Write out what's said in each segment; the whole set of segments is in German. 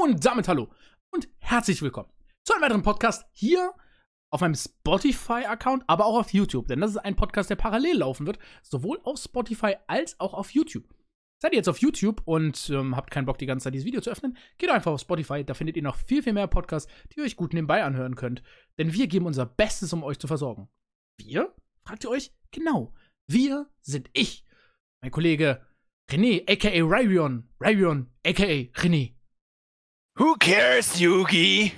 Und damit hallo und herzlich willkommen zu einem weiteren Podcast hier auf meinem Spotify-Account, aber auch auf YouTube. Denn das ist ein Podcast, der parallel laufen wird, sowohl auf Spotify als auch auf YouTube. Seid ihr jetzt auf YouTube und ähm, habt keinen Bock, die ganze Zeit dieses Video zu öffnen, geht einfach auf Spotify. Da findet ihr noch viel, viel mehr Podcasts, die ihr euch gut nebenbei anhören könnt. Denn wir geben unser Bestes, um euch zu versorgen. Wir? Fragt ihr euch? Genau. Wir sind ich. Mein Kollege René, aka Ryrion. Ryrion, aka René. Who cares, Yugi?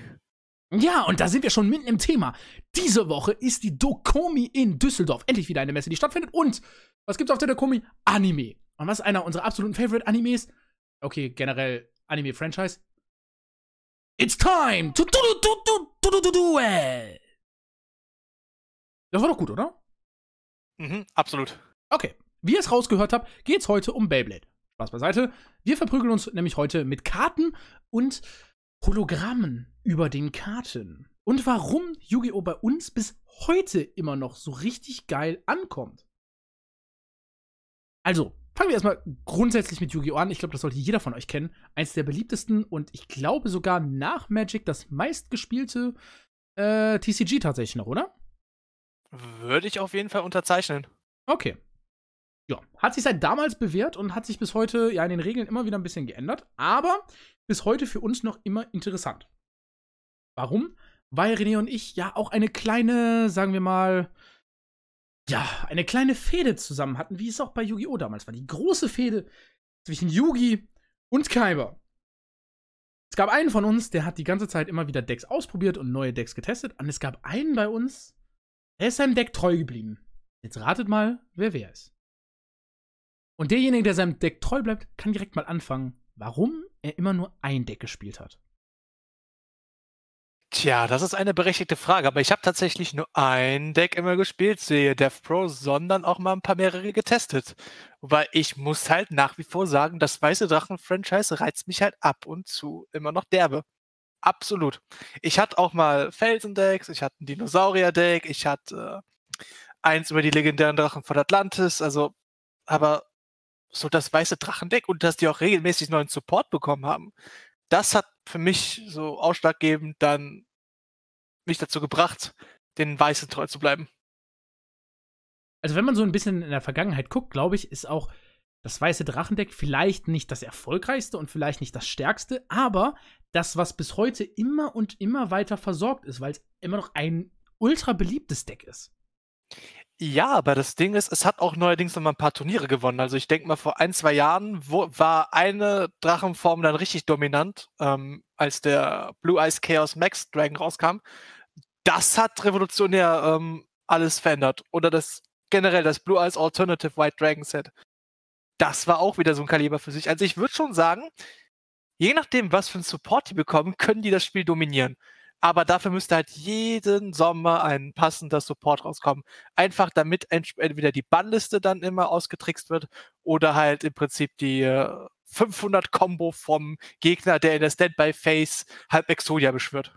Ja, und da sind wir schon mitten im Thema. Diese Woche ist die Dokomi in Düsseldorf. Endlich wieder eine Messe, die stattfindet. Und was gibt's auf der Dokomi? Anime. Und was ist einer unserer absoluten Favorite-Animes? Okay, generell Anime-Franchise. It's time to do do do do do do duel. Das war doch gut, oder? Mhm, absolut. Okay. Wie ihr es rausgehört habt, geht's heute um Beyblade. Spaß beiseite. Wir verprügeln uns nämlich heute mit Karten und Hologrammen über den Karten. Und warum Yu-Gi-Oh! bei uns bis heute immer noch so richtig geil ankommt. Also, fangen wir erstmal grundsätzlich mit Yu-Gi-Oh! an. Ich glaube, das sollte jeder von euch kennen. Eins der beliebtesten und ich glaube sogar nach Magic das meistgespielte äh, TCG tatsächlich noch, oder? Würde ich auf jeden Fall unterzeichnen. Okay. Ja, hat sich seit damals bewährt und hat sich bis heute ja in den Regeln immer wieder ein bisschen geändert, aber bis heute für uns noch immer interessant. Warum? Weil René und ich ja auch eine kleine, sagen wir mal, ja, eine kleine Fehde zusammen hatten, wie es auch bei Yu-Gi-Oh! damals war. Die große Fehde zwischen Yugi und Kaiba. Es gab einen von uns, der hat die ganze Zeit immer wieder Decks ausprobiert und neue Decks getestet. Und es gab einen bei uns, der ist seinem Deck treu geblieben. Jetzt ratet mal, wer wer ist. Und derjenige, der seinem Deck treu bleibt, kann direkt mal anfangen, warum er immer nur ein Deck gespielt hat. Tja, das ist eine berechtigte Frage, aber ich habe tatsächlich nur ein Deck immer gespielt, sehe Death Pro, sondern auch mal ein paar mehrere getestet. Weil ich muss halt nach wie vor sagen, das Weiße Drachen-Franchise reizt mich halt ab und zu immer noch derbe. Absolut. Ich hatte auch mal Felsendecks, ich hatte ein Dinosaurier-Deck, ich hatte äh, eins über die legendären Drachen von Atlantis, also, aber so das weiße Drachendeck und dass die auch regelmäßig neuen Support bekommen haben, das hat für mich so ausschlaggebend dann mich dazu gebracht, den Weißen treu zu bleiben. Also wenn man so ein bisschen in der Vergangenheit guckt, glaube ich, ist auch das weiße Drachendeck vielleicht nicht das erfolgreichste und vielleicht nicht das stärkste, aber das, was bis heute immer und immer weiter versorgt ist, weil es immer noch ein ultra beliebtes Deck ist. Ja, aber das Ding ist, es hat auch neuerdings noch mal ein paar Turniere gewonnen. Also ich denke mal, vor ein, zwei Jahren wo, war eine Drachenform dann richtig dominant, ähm, als der Blue Eyes Chaos Max Dragon rauskam. Das hat revolutionär ähm, alles verändert. Oder das generell das Blue Eyes Alternative White Dragon Set. Das war auch wieder so ein Kaliber für sich. Also ich würde schon sagen, je nachdem, was für einen Support die bekommen, können die das Spiel dominieren aber dafür müsste halt jeden Sommer ein passender Support rauskommen. Einfach damit entweder die Bannliste dann immer ausgetrickst wird oder halt im Prinzip die 500 Combo vom Gegner, der in der Standby-Phase halb Exodia beschwört.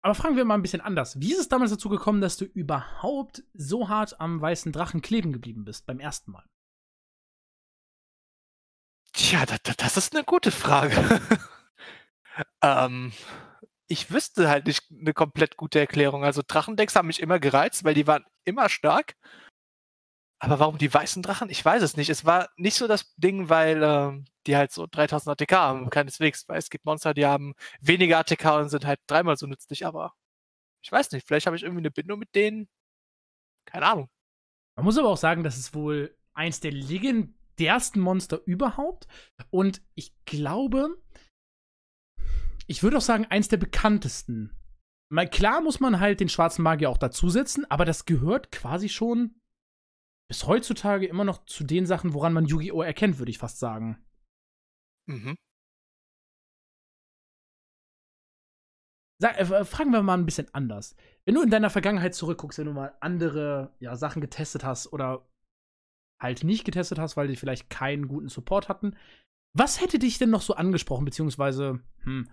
Aber fragen wir mal ein bisschen anders. Wie ist es damals dazu gekommen, dass du überhaupt so hart am weißen Drachen kleben geblieben bist beim ersten Mal? Tja, das, das ist eine gute Frage. ähm, ich wüsste halt nicht eine komplett gute Erklärung. Also Drachendecks haben mich immer gereizt, weil die waren immer stark. Aber warum die weißen Drachen? Ich weiß es nicht. Es war nicht so das Ding, weil äh, die halt so 3000 ATK haben, keineswegs. Weil es gibt Monster, die haben weniger ATK und sind halt dreimal so nützlich. Aber ich weiß nicht. Vielleicht habe ich irgendwie eine Bindung mit denen. Keine Ahnung. Man muss aber auch sagen, das ist wohl eins der legendärsten Monster überhaupt. Und ich glaube, ich würde auch sagen, eins der bekanntesten. Mal klar muss man halt den schwarzen Magier auch dazusetzen, aber das gehört quasi schon bis heutzutage immer noch zu den Sachen, woran man Yu-Gi-Oh! erkennt, würde ich fast sagen. Mhm. Sag, äh, fragen wir mal ein bisschen anders. Wenn du in deiner Vergangenheit zurückguckst, wenn du mal andere ja, Sachen getestet hast oder halt nicht getestet hast, weil die vielleicht keinen guten Support hatten, was hätte dich denn noch so angesprochen, beziehungsweise, hm,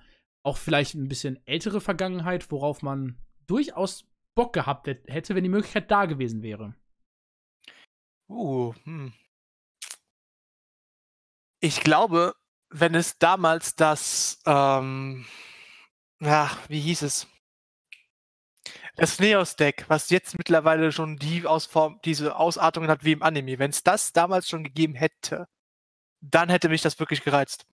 auch vielleicht ein bisschen ältere Vergangenheit, worauf man durchaus Bock gehabt hätte, wenn die Möglichkeit da gewesen wäre. Uh, hm. Ich glaube, wenn es damals das, ähm, ja, wie hieß es? Das Neos-Deck, was jetzt mittlerweile schon die Ausform, diese Ausartungen hat wie im Anime, wenn es das damals schon gegeben hätte, dann hätte mich das wirklich gereizt.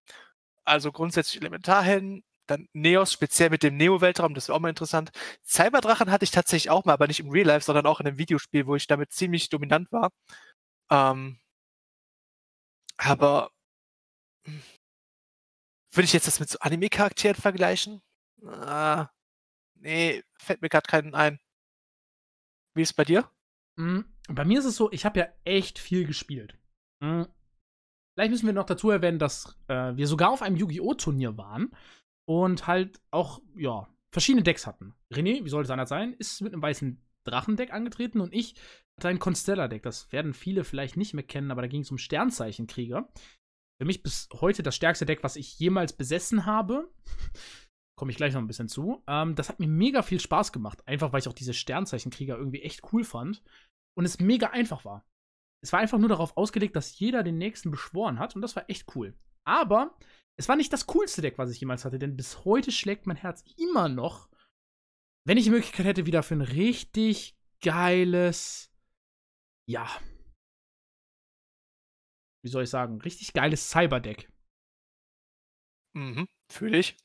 Also grundsätzlich Elementarhelden, dann Neos, speziell mit dem Neo-Weltraum, das wäre auch mal interessant. Cyberdrachen hatte ich tatsächlich auch mal, aber nicht im Real Life, sondern auch in einem Videospiel, wo ich damit ziemlich dominant war. Ähm, aber würde ich jetzt das mit so Anime-Charakteren vergleichen? Ah, nee, fällt mir gerade keinen ein. Wie ist es bei dir? Mhm. Bei mir ist es so, ich habe ja echt viel gespielt. Mhm. Vielleicht müssen wir noch dazu erwähnen, dass äh, wir sogar auf einem Yu-Gi-Oh! Turnier waren und halt auch, ja, verschiedene Decks hatten. René, wie sollte es anders sein, ist mit einem weißen Drachendeck angetreten und ich hatte ein Constellar-Deck. Das werden viele vielleicht nicht mehr kennen, aber da ging es um Sternzeichenkrieger. Für mich bis heute das stärkste Deck, was ich jemals besessen habe. Komme ich gleich noch ein bisschen zu. Ähm, das hat mir mega viel Spaß gemacht. Einfach weil ich auch diese Sternzeichenkrieger irgendwie echt cool fand. Und es mega einfach war. Es war einfach nur darauf ausgelegt, dass jeder den nächsten beschworen hat. Und das war echt cool. Aber es war nicht das coolste Deck, was ich jemals hatte. Denn bis heute schlägt mein Herz immer noch, wenn ich die Möglichkeit hätte, wieder für ein richtig geiles, ja, wie soll ich sagen, richtig geiles Cyberdeck. Mhm, fühle ich.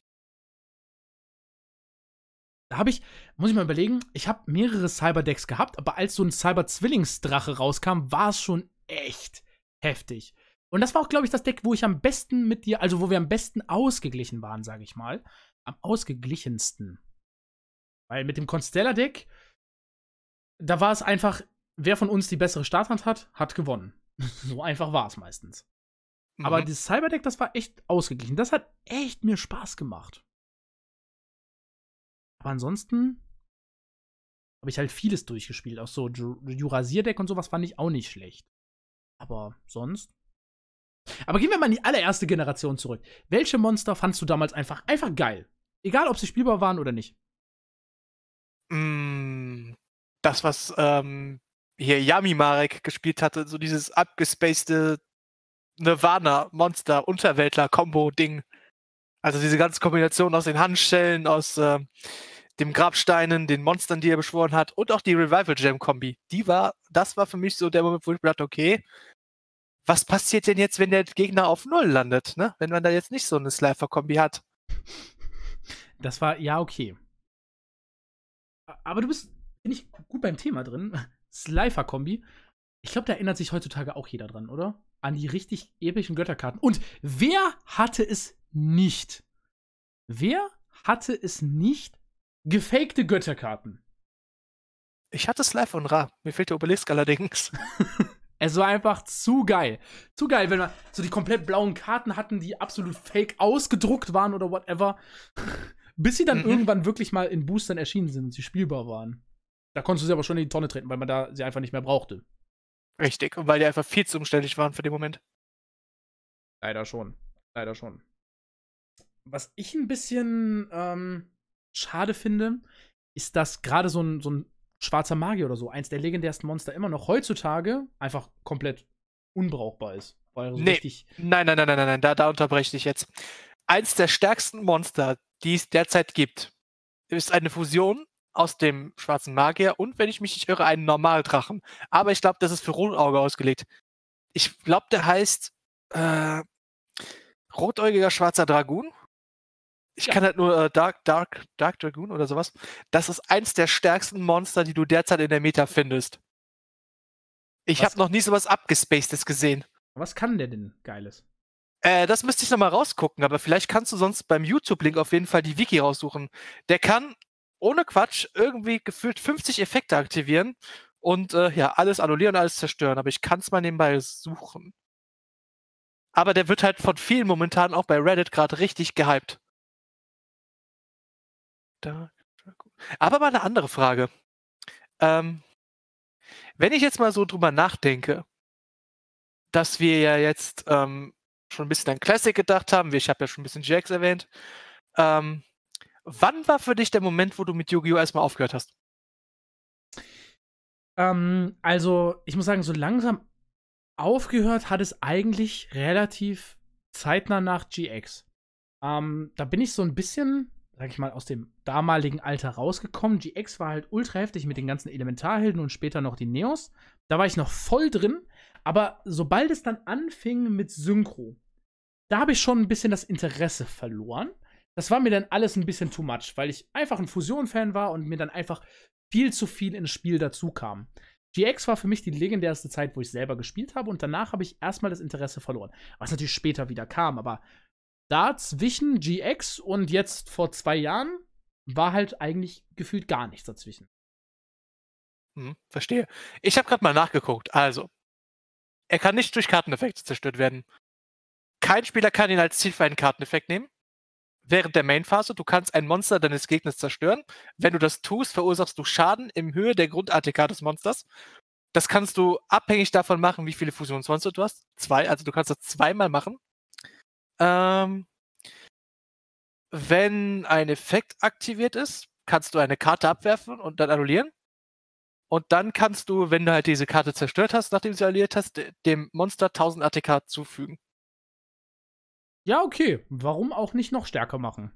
Da habe ich, muss ich mal überlegen, ich habe mehrere Cyberdecks gehabt, aber als so ein Cyber-Zwillingsdrache rauskam, war es schon echt heftig. Und das war auch, glaube ich, das Deck, wo ich am besten mit dir, also wo wir am besten ausgeglichen waren, sage ich mal. Am ausgeglichensten. Weil mit dem Constellar-Deck, da war es einfach, wer von uns die bessere Starthand hat, hat gewonnen. so einfach war es meistens. Mhm. Aber dieses Cyberdeck, das war echt ausgeglichen. Das hat echt mir Spaß gemacht. Aber ansonsten habe ich halt vieles durchgespielt. Auch so Jurasier-Deck und sowas fand ich auch nicht schlecht. Aber sonst. Aber gehen wir mal in die allererste Generation zurück. Welche Monster fandst du damals einfach, einfach geil? Egal, ob sie spielbar waren oder nicht. Mm, das, was ähm, hier Yami Marek gespielt hatte, so dieses abgespacede Nirvana-Monster-Unterweltler-Kombo-Ding. Also diese ganze Kombination aus den Handschellen, aus äh, dem Grabsteinen, den Monstern, die er beschworen hat und auch die Revival Jam Kombi. Die war, das war für mich so der Moment, wo ich dachte, okay, was passiert denn jetzt, wenn der Gegner auf Null landet, ne? Wenn man da jetzt nicht so eine Slifer-Kombi hat. Das war, ja, okay. Aber du bist, bin ich gut beim Thema drin. Slifer-Kombi. Ich glaube, da erinnert sich heutzutage auch jeder dran, oder? An die richtig epischen Götterkarten. Und wer hatte es nicht. Wer hatte es nicht? Gefakte Götterkarten. Ich hatte es live und Ra. Mir fehlt der Obelisk allerdings. es war einfach zu geil. Zu geil, wenn wir so die komplett blauen Karten hatten, die absolut fake ausgedruckt waren oder whatever. Bis sie dann mhm. irgendwann wirklich mal in Boostern erschienen sind und sie spielbar waren. Da konntest du sie aber schon in die Tonne treten, weil man da sie einfach nicht mehr brauchte. Richtig, und weil die einfach viel zu umständlich waren für den Moment. Leider schon. Leider schon was ich ein bisschen ähm, schade finde, ist, dass gerade so ein, so ein schwarzer Magier oder so, eins der legendärsten Monster, immer noch heutzutage einfach komplett unbrauchbar ist. Weil so nee. nein, nein, nein, nein, nein, da, da unterbreche ich jetzt. Eins der stärksten Monster, die es derzeit gibt, ist eine Fusion aus dem schwarzen Magier und, wenn ich mich nicht irre, einen Normaldrachen. Aber ich glaube, das ist für Rotauge ausgelegt. Ich glaube, der heißt äh, Rotäugiger schwarzer Dragon. Ich ja. kann halt nur äh, Dark, Dark, Dark Dragoon oder sowas. Das ist eins der stärksten Monster, die du derzeit in der Meta findest. Ich habe noch nie sowas abgespacedes gesehen. Was kann der denn Geiles? Äh, das müsste ich nochmal rausgucken, aber vielleicht kannst du sonst beim YouTube-Link auf jeden Fall die Wiki raussuchen. Der kann ohne Quatsch irgendwie gefühlt 50 Effekte aktivieren und äh, ja, alles annullieren, alles zerstören, aber ich kann es mal nebenbei suchen. Aber der wird halt von vielen momentan auch bei Reddit gerade richtig gehypt. Aber mal eine andere Frage. Ähm, wenn ich jetzt mal so drüber nachdenke, dass wir ja jetzt ähm, schon ein bisschen an Classic gedacht haben, ich habe ja schon ein bisschen GX erwähnt. Ähm, wann war für dich der Moment, wo du mit Yu-Gi-Oh! erstmal aufgehört hast? Ähm, also, ich muss sagen, so langsam aufgehört hat es eigentlich relativ zeitnah nach GX. Ähm, da bin ich so ein bisschen, sag ich mal, aus dem damaligen Alter rausgekommen. GX war halt ultra heftig mit den ganzen Elementarhelden und später noch die Neos. Da war ich noch voll drin. Aber sobald es dann anfing mit Synchro, da habe ich schon ein bisschen das Interesse verloren. Das war mir dann alles ein bisschen too much, weil ich einfach ein Fusion-Fan war und mir dann einfach viel zu viel ins Spiel dazu kam. GX war für mich die legendärste Zeit, wo ich selber gespielt habe und danach habe ich erstmal das Interesse verloren. Was natürlich später wieder kam, aber da zwischen GX und jetzt vor zwei Jahren war halt eigentlich gefühlt gar nichts dazwischen. Hm, verstehe. Ich habe gerade mal nachgeguckt. Also, er kann nicht durch Karteneffekte zerstört werden. Kein Spieler kann ihn als Ziel für einen Karteneffekt nehmen. Während der Mainphase, du kannst ein Monster deines Gegners zerstören. Wenn du das tust, verursachst du Schaden im Höhe der Grund-ATK des Monsters. Das kannst du abhängig davon machen, wie viele Fusionsmonster du hast. Zwei, also du kannst das zweimal machen. Ähm, wenn ein Effekt aktiviert ist, kannst du eine Karte abwerfen und dann annullieren. Und dann kannst du, wenn du halt diese Karte zerstört hast, nachdem du sie annulliert hast, dem Monster 1000 ATK zufügen. Ja, okay. Warum auch nicht noch stärker machen?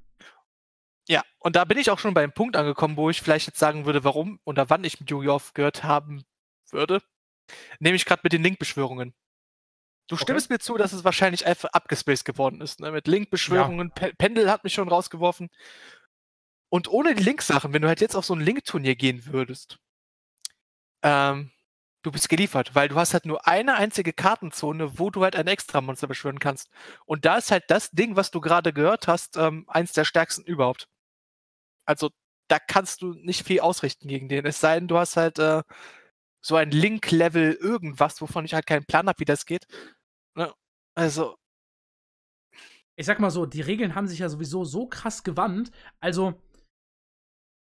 Ja, und da bin ich auch schon beim Punkt angekommen, wo ich vielleicht jetzt sagen würde, warum oder wann ich mit Yu-Gi-Oh! aufgehört haben würde. Nämlich gerade mit den Link-Beschwörungen. Du Okay. stimmst mir zu, dass es wahrscheinlich einfach abgespaced geworden ist. Ne? Mit Link-Beschwörungen, Pe Pendel hat mich schon rausgeworfen. Und ohne die Link-Sachen, wenn du halt jetzt auf so ein Link-Turnier gehen würdest, ähm, du bist geliefert, weil du hast halt nur eine einzige Kartenzone, wo du halt ein Extra-Monster beschwören kannst. Und da ist halt das Ding, was du gerade gehört hast, ähm, eins der stärksten überhaupt. Also da kannst du nicht viel ausrichten gegen den. Es sei denn, du hast halt äh, so ein Link-Level irgendwas, wovon ich halt keinen Plan habe, wie das geht. Also, ich sag mal so, die Regeln haben sich ja sowieso so krass gewandt. Also,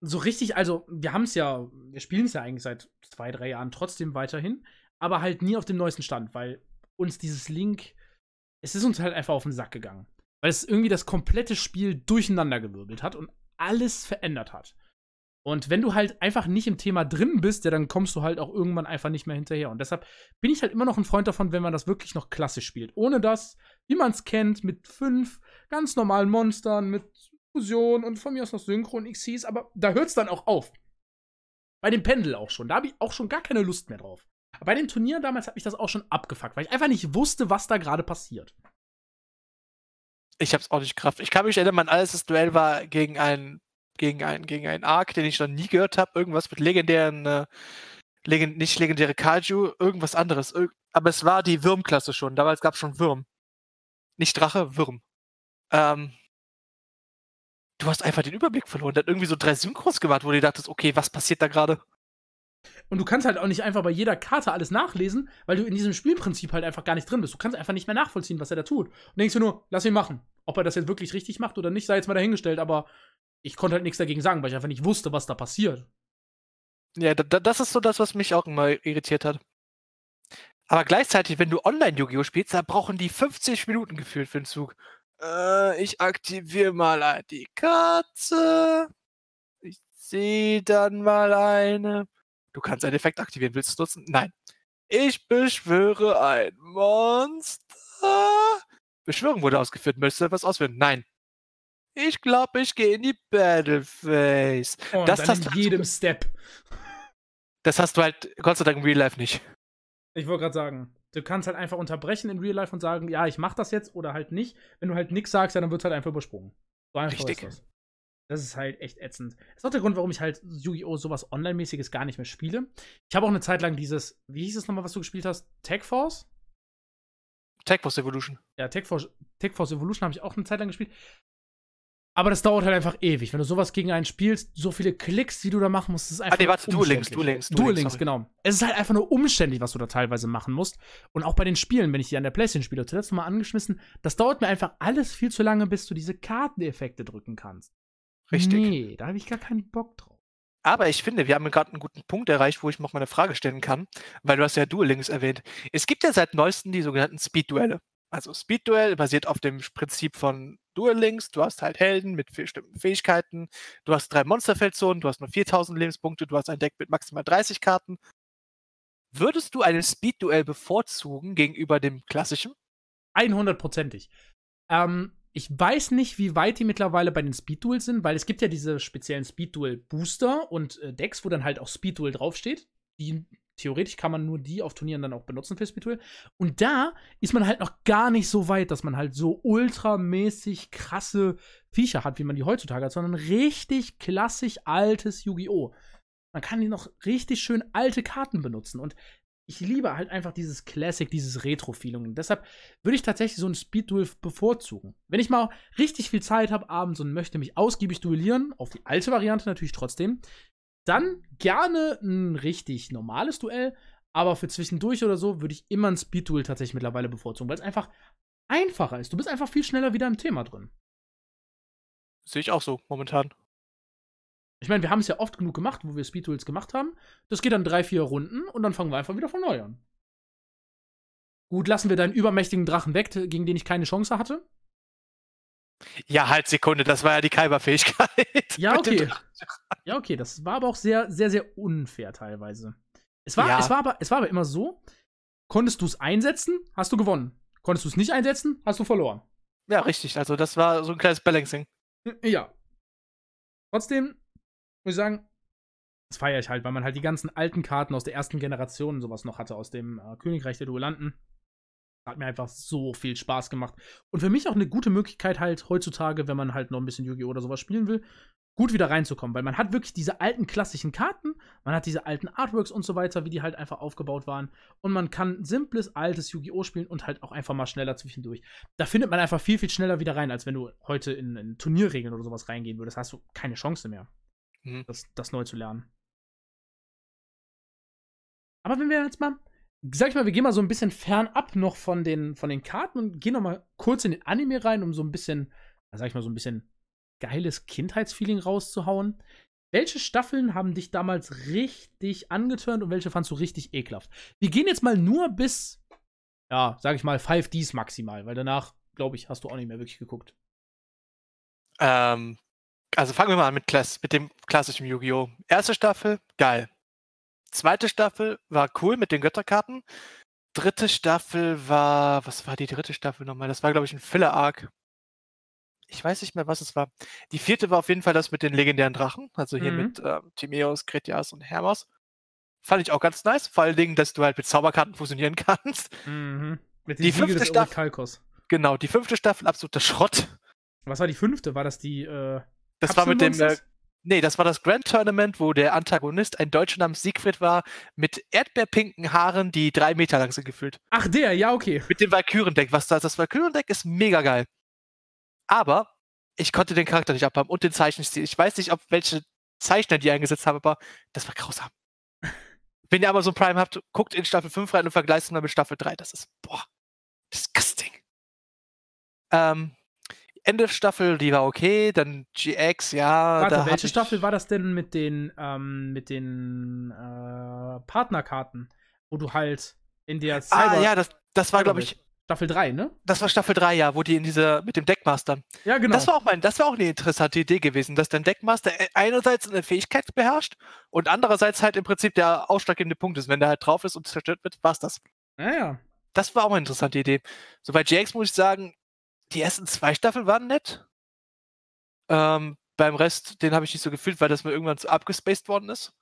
so richtig, also, wir haben es ja, wir spielen es ja eigentlich seit zwei, drei Jahren trotzdem weiterhin, aber halt nie auf dem neuesten Stand, weil uns dieses Link, es ist uns halt einfach auf den Sack gegangen. Weil es irgendwie das komplette Spiel durcheinandergewirbelt hat und alles verändert hat. Und wenn du halt einfach nicht im Thema drin bist, ja, dann kommst du halt auch irgendwann einfach nicht mehr hinterher. Und deshalb bin ich halt immer noch ein Freund davon, wenn man das wirklich noch klassisch spielt. Ohne das, wie man es kennt, mit fünf ganz normalen Monstern, mit Fusion und von mir aus noch Synchron XCs, aber da hört es dann auch auf. Bei dem Pendel auch schon. Da habe ich auch schon gar keine Lust mehr drauf. Aber bei den Turnieren damals hat mich das auch schon abgefuckt, weil ich einfach nicht wusste, was da gerade passiert. ich hab's auch nicht Kraft. Ich kann mich erinnern, mein allererstes Duell war gegen einen, gegen einen, gegen einen Arc, den ich noch nie gehört habe. Irgendwas mit legendären, äh, legend nicht legendäre Kaiju, irgendwas anderes. Irg aber es war die Würmklasse schon. Damals gab es schon Würm. Nicht Drache, Würm. Ähm, du hast einfach den Überblick verloren. Der hat irgendwie so drei Synchros gemacht, wo du dachtest, okay, was passiert da gerade? Und du kannst halt auch nicht einfach bei jeder Karte alles nachlesen, weil du in diesem Spielprinzip halt einfach gar nicht drin bist. Du kannst einfach nicht mehr nachvollziehen, was er da tut. Und denkst du nur, lass ihn machen. Ob er das jetzt wirklich richtig macht oder nicht, sei jetzt mal dahingestellt, aber ich konnte halt nichts dagegen sagen, weil ich einfach nicht wusste, was da passiert. Ja, da, da, das ist so das, was mich auch immer irritiert hat. Aber gleichzeitig, wenn du Online-Yu-Gi-Oh! spielst, da brauchen die 50 Minuten gefühlt für den Zug. Äh, ich aktiviere mal die Katze. Ich sehe dann mal eine. Du kannst einen Effekt aktivieren. Willst du es nutzen? Nein. Ich beschwöre ein Monster. Beschwörung wurde ausgeführt. Möchtest du etwas ausführen? Nein. Ich glaube, ich gehe in die Battle Phase. Und Das hast in du- jedem Step. Das hast du halt Gott sei Dank im Real Life nicht. Ich wollte gerade sagen, du kannst halt einfach unterbrechen in Real Life und sagen, ja, ich mach das jetzt oder halt nicht. Wenn du halt nichts sagst, ja, dann wird halt einfach übersprungen. So einfach Richtig. ist das. Das ist halt echt ätzend. Das ist auch der Grund, warum ich halt Yu-Gi-Oh! sowas Online-mäßiges gar nicht mehr spiele. Ich habe auch eine Zeit lang dieses, wie hieß es nochmal, was du gespielt hast? Tech Force? Tech Force Evolution. Ja, Tech Force, Tech Force Evolution habe ich auch eine Zeit lang gespielt. Aber das dauert halt einfach ewig. Wenn du sowas gegen einen spielst, so viele Klicks, die du da machen musst, ist einfach. Ah, nee, warte, Duel Links. Duel Links, Duel Links, genau. Es ist halt einfach nur umständlich, was du da teilweise machen musst. Und auch bei den Spielen, wenn ich die an der Playstation spiele, zuletzt noch mal angeschmissen, das dauert mir einfach alles viel zu lange, bis du diese Karteneffekte drücken kannst. Richtig. Nee, da habe ich gar keinen Bock drauf. Aber ich finde, wir haben gerade einen guten Punkt erreicht, wo ich noch mal eine Frage stellen kann, weil du hast ja Duel Links erwähnt. Es gibt ja seit neuestem die sogenannten Speed-Duelle. Also Speed-Duell basiert auf dem Prinzip von Duel Links. Du hast halt Helden mit bestimmten Fähigkeiten. Du hast drei Monsterfeldzonen, du hast nur 4000 Lebenspunkte, du hast ein Deck mit maximal 30 Karten. Würdest du einen Speed-Duell bevorzugen gegenüber dem klassischen? 100%ig. Ähm, ich weiß nicht, wie weit die mittlerweile bei den Speed Duels sind, weil es gibt ja diese speziellen Speed Duel Booster und äh, Decks, wo dann halt auch Speed Duel draufsteht. Die theoretisch kann man nur die auf Turnieren dann auch benutzen für Speed Duel. Und da ist man halt noch gar nicht so weit, dass man halt so ultramäßig krasse Viecher hat, wie man die heutzutage hat, sondern richtig klassisch altes Yu-Gi-Oh! Man kann die noch richtig schön alte Karten benutzen. Und ich liebe halt einfach dieses Classic, dieses Retro-Feeling. Deshalb würde ich tatsächlich so ein Speed-Duel bevorzugen. Wenn ich mal richtig viel Zeit habe abends und möchte mich ausgiebig duellieren, auf die alte Variante natürlich trotzdem, dann gerne ein richtig normales Duell. Aber für zwischendurch oder so würde ich immer ein Speed-Duel tatsächlich mittlerweile bevorzugen, weil es einfach einfacher ist. Du bist einfach viel schneller wieder im Thema drin. Sehe ich auch so momentan. Ich meine, wir haben es ja oft genug gemacht, wo wir Speed Duels gemacht haben. Das geht dann drei, vier Runden und dann fangen wir einfach wieder von neu an. Gut, lassen wir deinen übermächtigen Drachen weg, gegen den ich keine Chance hatte. Ja, halt Sekunde, das war ja die Kaiba-Fähigkeit. Ja, okay. Ja, okay, das war aber auch sehr, sehr, sehr unfair teilweise. Es war, ja. es war, aber, es war aber immer so, konntest du es einsetzen, hast du gewonnen. Konntest du es nicht einsetzen, hast du verloren. Ja, richtig. Also das war so ein kleines Balancing. Ja. Trotzdem, muss ich sagen, das feiere ich halt, weil man halt die ganzen alten Karten aus der ersten Generation und sowas noch hatte, aus dem äh, Königreich der Duellanten. Hat mir einfach so viel Spaß gemacht. Und für mich auch eine gute Möglichkeit halt heutzutage, wenn man halt noch ein bisschen Yu-Gi-Oh! oder sowas spielen will, gut wieder reinzukommen, weil man hat wirklich diese alten klassischen Karten, man hat diese alten Artworks und so weiter, wie die halt einfach aufgebaut waren und man kann simples altes Yu-Gi-Oh spielen und halt auch einfach mal schneller zwischendurch. Da findet man einfach viel viel schneller wieder rein, als wenn du heute in, in Turnierregeln oder sowas reingehen würdest, hast du keine Chance mehr mhm. das, das neu zu lernen. Aber wenn wir jetzt mal, sag ich mal, wir gehen mal so ein bisschen fernab noch von den, von den Karten und gehen noch mal kurz in den Anime rein, um so ein bisschen, sag ich mal, so ein bisschen geiles Kindheitsfeeling rauszuhauen. Welche Staffeln haben dich damals richtig angetörnt und welche fandst du richtig ekelhaft? Wir gehen jetzt mal nur bis, ja, sag ich mal, 5Ds maximal, weil danach, glaube ich, hast du auch nicht mehr wirklich geguckt. Ähm, also fangen wir mal an mit, Klass, mit dem klassischen Yu-Gi-Oh! Erste Staffel, geil. Zweite Staffel war cool mit den Götterkarten. Dritte Staffel war, was war die dritte Staffel nochmal? Das war, glaube ich, ein Filler-Arc. Ich weiß nicht mehr, was es war. Die vierte war auf jeden Fall das mit den legendären Drachen, also hier mhm. mit äh, Timeos, Kretias und Hermos. Fand ich auch ganz nice, vor allen Dingen, dass du halt mit Zauberkarten fusionieren kannst. Mhm. Mit die fünfte Staffel. Genau, die fünfte Staffel absoluter Schrott. Was war die fünfte? War das die, äh, das war mit dem. Äh, nee, das war das Grand Tournament, wo der Antagonist ein Deutscher namens Siegfried war, mit erdbeerpinken Haaren, die drei Meter lang sind gefühlt. Ach, der, ja, okay. Mit dem Valkyrendeck. Was das? Das Valkyrendeck ist mega geil. Aber ich konnte den Charakter nicht abhaben und den Zeichenstil. Ich weiß nicht, ob welche Zeichner die eingesetzt haben, aber das war grausam. Wenn ihr Amazon Prime habt, guckt in Staffel 5 rein und vergleicht es mal mit Staffel 3. Das ist, boah, disgusting. Ähm, Ende Staffel, die war okay, dann GX, ja. Warte, welche Staffel war das denn mit den, ähm, mit den äh, Partnerkarten, wo du halt in der ah, Cyber Ah, ja, das, das war, glaube ich. Staffel 3, ne? Das war Staffel 3, ja, wo die in dieser, mit dem Deckmaster. Ja, genau. Das war auch mein, das war auch eine interessante Idee gewesen, dass dein Deckmaster e, einerseits eine Fähigkeit beherrscht und andererseits halt im Prinzip der ausschlaggebende Punkt ist. Wenn der halt drauf ist und zerstört wird, war's das. Ja, ja. Das war auch eine interessante Idee. So bei GX muss ich sagen, die ersten zwei Staffeln waren nett. Ähm, beim Rest, den habe ich nicht so gefühlt, weil das mir irgendwann zu abgespaced worden ist.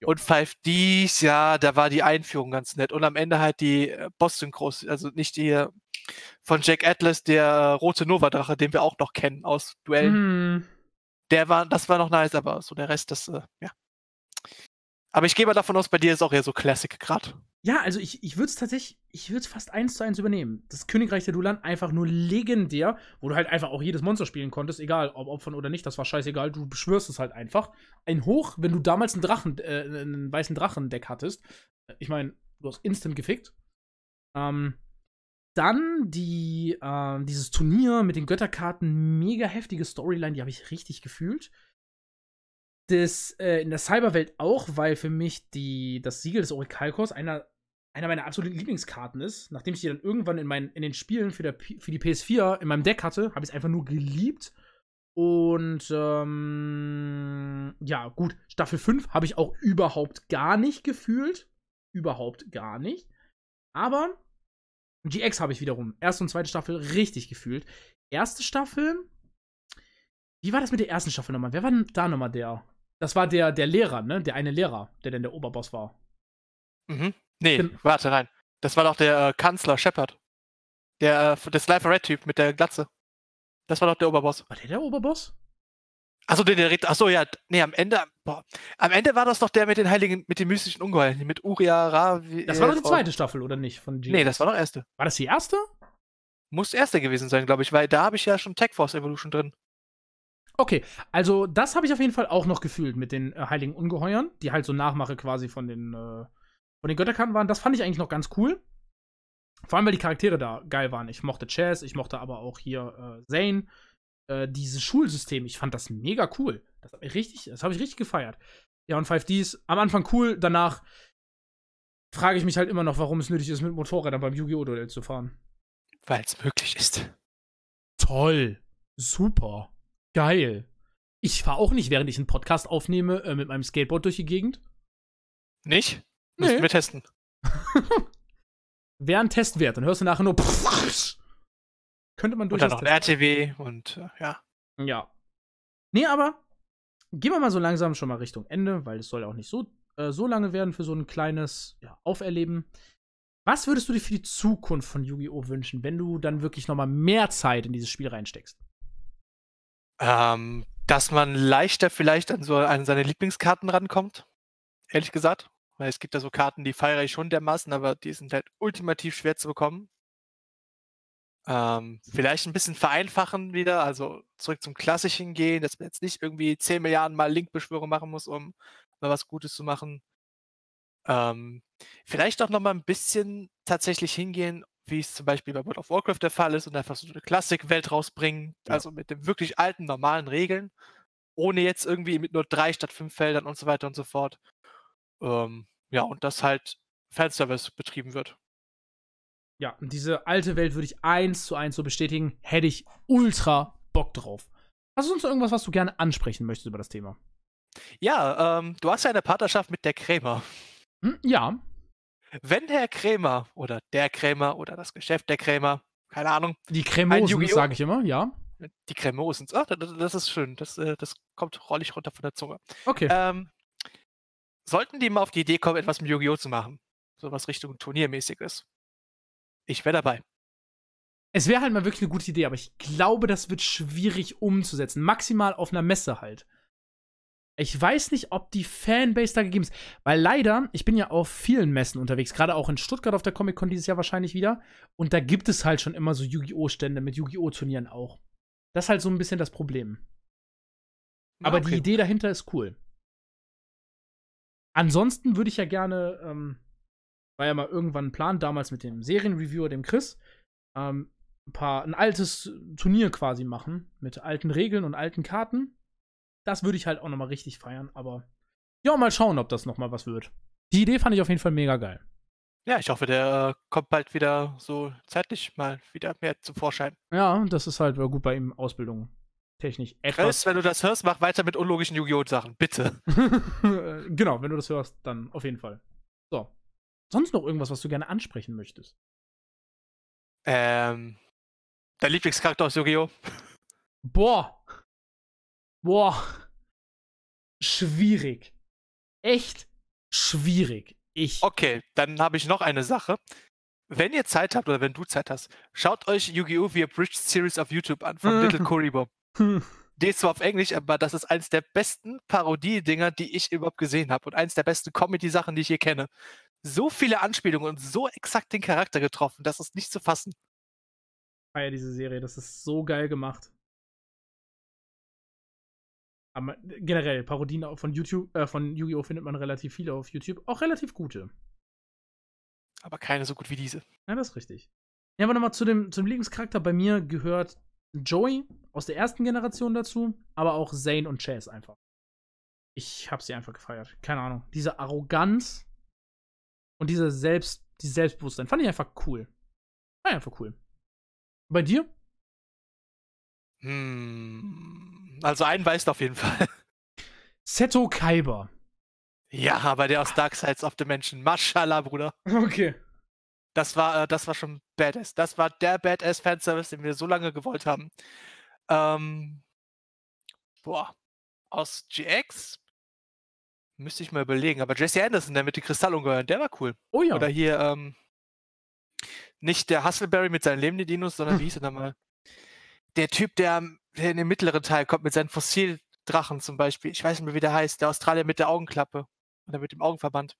Jo. Und 5Ds, ja, da war die Einführung ganz nett. Und am Ende halt die äh, Boss-Synchros, also nicht die äh, von Jack Atlas, der äh, rote Nova-Drache, den wir auch noch kennen aus Duellen. Mm. Der war, das war noch nice, aber so der Rest, das, äh, ja. Aber ich gehe mal davon aus, bei dir ist auch eher so Classic gerade. Ja, also ich, ich würde es tatsächlich, ich würde es fast eins zu eins übernehmen. Das Königreich der Dulan einfach nur legendär, wo du halt einfach auch jedes Monster spielen konntest, egal ob Opfern oder nicht, das war scheißegal, du beschwörst es halt einfach. Ein Hoch, wenn du damals einen Drachen, äh, einen weißen Drachendeck hattest. Ich meine, du hast instant gefickt. Ähm, dann die, äh, dieses Turnier mit den Götterkarten, mega heftige Storyline, die habe ich richtig gefühlt das äh, in der Cyberwelt auch, weil für mich die, das Siegel des Orakelkors einer einer meiner absoluten Lieblingskarten ist. Nachdem ich die dann irgendwann in, mein, in den Spielen für, der, für die PS4 in meinem Deck hatte, habe ich es einfach nur geliebt. Und ähm, ja, gut, Staffel 5 habe ich auch überhaupt gar nicht gefühlt. Überhaupt gar nicht. Aber GX habe ich wiederum. Erste und zweite Staffel richtig gefühlt. Erste Staffel. Wie war das mit der ersten Staffel nochmal? Wer war denn da nochmal der? Das war der, der Lehrer, ne? Der eine Lehrer, der denn der Oberboss war. Mhm. Nee, Gen- warte rein. Das war doch der äh, Kanzler Shepard. Der, äh, der Slifer Red-Typ mit der Glatze. Das war doch der Oberboss. War der der Oberboss? Achso, der, der redet. Achso, ja. Nee, am Ende. Boah, am Ende war das doch der mit den heiligen, mit den mystischen Ungeheuern. Mit Uria Ravi. Das war doch die Frau- zweite Staffel, oder nicht? Von GX? Nee, das war doch erste. War das die erste? Muss erste gewesen sein, glaube ich, weil da habe ich ja schon Tech Force Evolution drin. Okay, also das habe ich auf jeden Fall auch noch gefühlt mit den äh, heiligen Ungeheuern, die halt so Nachmache quasi von den, äh, von den Götterkarten waren. Das fand ich eigentlich noch ganz cool. Vor allem, weil die Charaktere da geil waren. Ich mochte Chaz, ich mochte aber auch hier äh, Zane. Äh, dieses Schulsystem, ich fand das mega cool. Das habe ich richtig, das habe ich richtig gefeiert. Ja, und 5Ds, am Anfang cool, danach frage ich mich halt immer noch, warum es nötig ist, mit Motorrädern beim Yu-Gi-Oh! Duell zu fahren. Weil es möglich ist. Toll. Super. Geil. Ich fahre auch nicht, während ich einen Podcast aufnehme, äh, mit meinem Skateboard durch die Gegend. Nicht? Nee. Müssen wir testen. Wäre ein Testwert. Dann hörst du nachher nur. Könnte man Und dann durchaus. noch ein RTW und äh, ja. Ja. Nee, aber gehen wir mal so langsam schon mal Richtung Ende, weil es soll ja auch nicht so, äh, so lange werden für so ein kleines ja, Auferleben. Was würdest du dir für die Zukunft von Yu-Gi-Oh! wünschen, wenn du dann wirklich noch mal mehr Zeit in dieses Spiel reinsteckst? Ähm, dass man leichter vielleicht an so an seine Lieblingskarten rankommt. Ehrlich gesagt. Weil es gibt ja so Karten, die feiere ich schon dermaßen, aber die sind halt ultimativ schwer zu bekommen. Ähm, vielleicht ein bisschen vereinfachen wieder, also zurück zum Klassischen gehen, dass man jetzt nicht irgendwie 10 Milliarden Mal Link-Beschwörung machen muss, um mal was Gutes zu machen. Ähm, vielleicht auch noch mal ein bisschen tatsächlich hingehen, wie es zum Beispiel bei World of Warcraft der Fall ist und einfach so eine Klassikwelt rausbringen, Ja. also mit den wirklich alten, normalen Regeln, ohne jetzt irgendwie mit nur drei statt fünf Feldern und so weiter und so fort. Ähm, ja, und dass halt Fanservice betrieben wird. Ja, und diese alte Welt würde ich eins zu eins so bestätigen. Hätte ich ultra Bock drauf. Hast du sonst noch irgendwas, was du gerne ansprechen möchtest über das Thema? Ja, ähm, du hast ja eine Partnerschaft mit der Krämer. Hm, ja. Wenn Herr Krämer oder der Krämer oder das Geschäft der Krämer, keine Ahnung, Die Yu-Gi-Oh! sage ich immer, ja. die Cremosens, ah, das, das ist schön, das, äh, das kommt rollig runter von der Zunge. Okay. Ähm, sollten die mal auf die Idee kommen, etwas mit Yu-Gi-Oh! zu machen, sowas Richtung Turniermäßiges, ich wäre dabei. Es wäre halt mal wirklich eine gute Idee, aber ich glaube, das wird schwierig umzusetzen. Maximal auf einer Messe halt. Ich weiß nicht, ob die Fanbase da gegeben ist. Weil leider, ich bin ja auf vielen Messen unterwegs, gerade auch in Stuttgart auf der Comic-Con dieses Jahr wahrscheinlich wieder. Und da gibt es halt schon immer so Yu-Gi-Oh! Stände mit Yu-Gi-Oh! Turnieren auch. Das ist halt so ein bisschen das Problem. Aber die Okay. Idee dahinter ist cool. Ansonsten würde ich ja gerne, ähm, war ja mal irgendwann ein Plan, damals mit dem Serienreviewer, dem Chris, ähm, ein paar, ein altes Turnier quasi machen, mit alten Regeln und alten Karten. Das würde ich halt auch nochmal richtig feiern, aber ja, mal schauen, ob das nochmal was wird. Die Idee fand ich auf jeden Fall mega geil. Ja, ich hoffe, der äh, kommt bald wieder so zeitlich mal wieder mehr zum Vorschein. Ja, das ist halt gut bei ihm Ausbildung. Technisch etwas. Chris, wenn du das hörst, mach weiter mit unlogischen Yu-Gi-Oh! Sachen, bitte. genau, wenn du das hörst, dann auf jeden Fall. So. Sonst noch irgendwas, was du gerne ansprechen möchtest? Ähm, dein Lieblingscharakter aus Yu-Gi-Oh! Boah. Boah. Schwierig. Echt schwierig. Ich. Okay, dann habe ich noch eine Sache. Wenn ihr Zeit habt oder wenn du Zeit hast, schaut euch Yu-Gi-Oh! via Bridge Series auf YouTube an von Little Kuribo. Die ist zwar auf Englisch, aber das ist eines der besten Parodie-Dinger, die ich überhaupt gesehen habe und eines der besten Comedy-Sachen, die ich je kenne. So viele Anspielungen und so exakt den Charakter getroffen, das ist nicht zu fassen. feier diese Serie. Das ist so geil gemacht. Aber generell, Parodien von YouTube, äh, von Yu-Gi-Oh! findet man relativ viele auf YouTube. Auch relativ gute. Aber keine so gut wie diese. Ja, das ist richtig. Ja, aber nochmal zu dem, zum Lieblingscharakter. Bei mir gehört Joey aus der ersten Generation dazu, aber auch Zane und Chase einfach. Ich hab sie einfach gefeiert. Keine Ahnung. Diese Arroganz und diese Selbst, dieses Selbstbewusstsein fand ich einfach cool. War einfach cool. Bei dir? Hm, also einen weißt du auf jeden Fall. Seto Kaiba. Ja, aber der aus Dark Sides of the Mansion. Mashallah, Bruder. Okay. Das war, äh, das war schon badass. Das war der badass Fanservice, den wir so lange gewollt haben. Ähm, boah, aus GX müsste ich mal überlegen. Aber Jesse Anderson, der mit den Kristallungeheuern, der war cool. Oh ja. Oder hier, ähm, nicht der Hustleberry mit seinen lebenden Dinos, sondern wie hieß er nochmal? Der Typ, der, der in den mittleren Teil kommt mit seinen Fossildrachen zum Beispiel. Ich weiß nicht mehr, wie der heißt. Der Australier mit der Augenklappe. Oder mit dem Augenverband.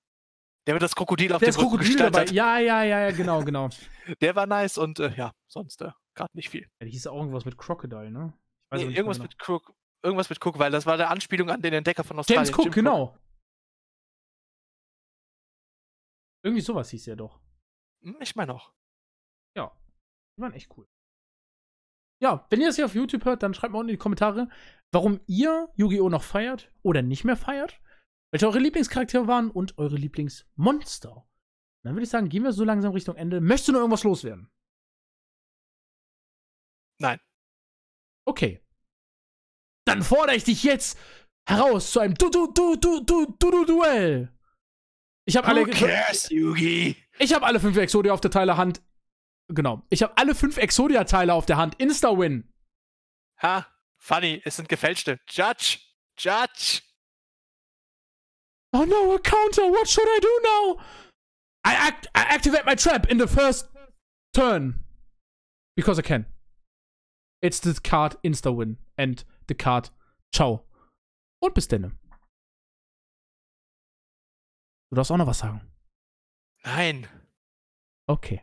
Der mit das Krokodil auf Der dem ist Rücken Krokodil dabei. Ja, ja, ja, ja, genau, genau. Der war nice und äh, ja, sonst äh, gerade nicht viel. Ja, die hieß auch irgendwas mit Crocodile, ne? Nee, irgendwas mit Cook, irgendwas mit Cook, weil das war der Anspielung an den Entdecker von genau. Australien. James Cook, Jim genau. Irgendwie sowas hieß er doch. Hm, Ich meine auch. Ja, die waren echt cool. Ja, wenn ihr das hier auf YouTube hört, dann schreibt mal unten in die Kommentare, warum ihr Yu-Gi-Oh! noch feiert oder nicht mehr feiert, welche eure Lieblingscharaktere waren und eure Lieblingsmonster. Dann würde ich sagen, gehen wir so langsam Richtung Ende. Möchtest du noch irgendwas loswerden? Nein. Okay. Dann fordere ich dich jetzt heraus zu einem du du du du du du du Duell. Ich habe alle cares, Yugi? Ich habe alle fünf Exodia auf der Teile Hand. Genau. Ich habe alle fünf Exodia-Teile auf der Hand. Insta-Win. Ha, funny, es sind gefälschte. Judge, Judge. Oh no, a counter. What should I do now? I, act I activate my trap in the first turn. Because I can. It's the card Insta-Win. And the card Ciao. Und bis denne. Du darfst auch noch was sagen. Nein. Okay.